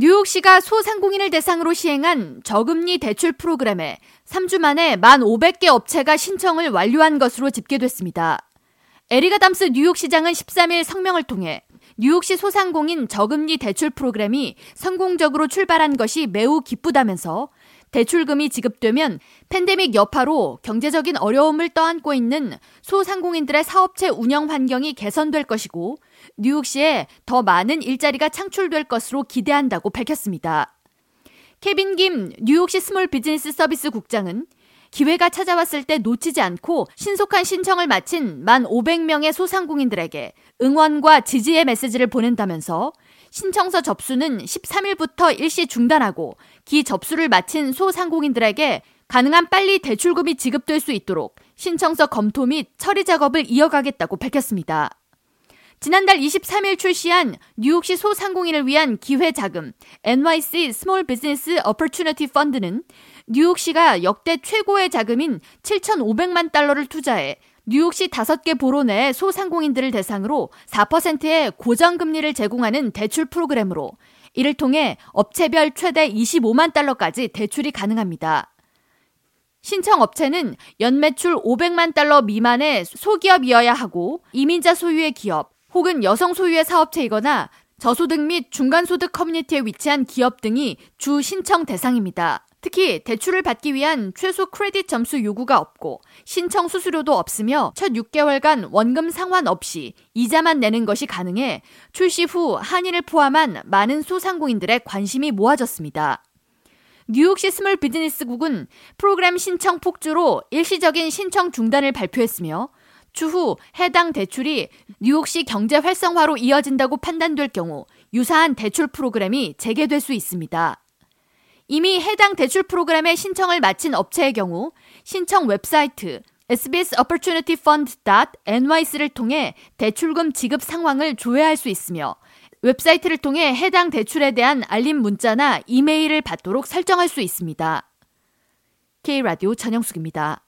뉴욕시가 소상공인을 대상으로 시행한 저금리 대출 프로그램에 3주 만에 1,500개 업체가 신청을 완료한 것으로 집계됐습니다. 에리가 담스 뉴욕시장은 13일 성명을 통해 뉴욕시 소상공인 저금리 대출 프로그램이 성공적으로 출발한 것이 매우 기쁘다면서 대출금이 지급되면 팬데믹 여파로 경제적인 어려움을 떠안고 있는 소상공인들의 사업체 운영 환경이 개선될 것이고 뉴욕시에 더 많은 일자리가 창출될 것으로 기대한다고 밝혔습니다. 케빈 김 뉴욕시 Small Business Service 국장은 기회가 찾아왔을 때 놓치지 않고 신속한 신청을 마친 만 500명의 소상공인들에게 응원과 지지의 메시지를 보낸다면서 신청서 접수는 13일부터 일시 중단하고 기 접수를 마친 소상공인들에게 가능한 빨리 대출금이 지급될 수 있도록 신청서 검토 및 처리 작업을 이어가겠다고 밝혔습니다. 지난달 23일 출시한 뉴욕시 소상공인을 위한 기회 자금 NYC Small Business Opportunity Fund는 뉴욕시가 역대 최고의 자금인 7,500만 달러를 투자해 뉴욕시 5개 borough 내 소상공인들을 대상으로 4%의 고정금리를 제공하는 대출 프로그램으로 이를 통해 업체별 최대 25만 달러까지 대출이 가능합니다. 신청 업체는 연매출 500만 달러 미만의 소기업이어야 하고 이민자 소유의 기업 혹은 여성 소유의 사업체이거나 저소득 및 중간소득 커뮤니티에 위치한 기업 등이 주 신청 대상입니다. 특히 대출을 받기 위한 최소 크레딧 점수 요구가 없고 신청 수수료도 없으며 첫 6개월간 원금 상환 없이 이자만 내는 것이 가능해 출시 후 한인을 포함한 많은 소상공인들의 관심이 모아졌습니다. 뉴욕시 Small Business국은 프로그램 신청 폭주로 일시적인 신청 중단을 발표했으며 추후 해당 대출이 뉴욕시 경제 활성화로 이어진다고 판단될 경우 유사한 대출 프로그램이 재개될 수 있습니다. 이미 해당 대출 프로그램에 신청을 마친 업체의 경우 신청 웹사이트 SBS Opportunity Fund.nyc를 통해 대출금 지급 상황을 조회할 수 있으며 웹사이트를 통해 해당 대출에 대한 알림 문자나 이메일을 받도록 설정할 수 있습니다. K라디오 전영숙입니다.